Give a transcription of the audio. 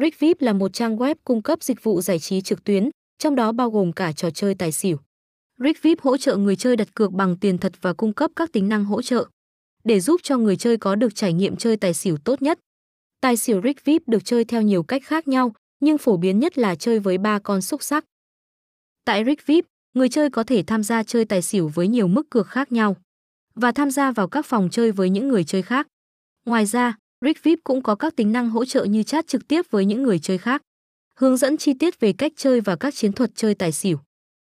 Rick VIP là một trang web cung cấp dịch vụ giải trí trực tuyến, trong đó bao gồm cả trò chơi tài xỉu. Rick VIP hỗ trợ người chơi đặt cược bằng tiền thật và cung cấp các tính năng hỗ trợ để giúp cho người chơi có được trải nghiệm chơi tài xỉu tốt nhất. Tài xỉu Rick VIP được chơi theo nhiều cách khác nhau, nhưng phổ biến nhất là chơi với ba con xúc sắc. Tại Rick VIP, người chơi có thể tham gia chơi tài xỉu với nhiều mức cược khác nhau và tham gia vào các phòng chơi với những người chơi khác. Ngoài ra, Rick VIP cũng có các tính năng hỗ trợ như chat trực tiếp với những người chơi khác, hướng dẫn chi tiết về cách chơi và các chiến thuật chơi tài xỉu.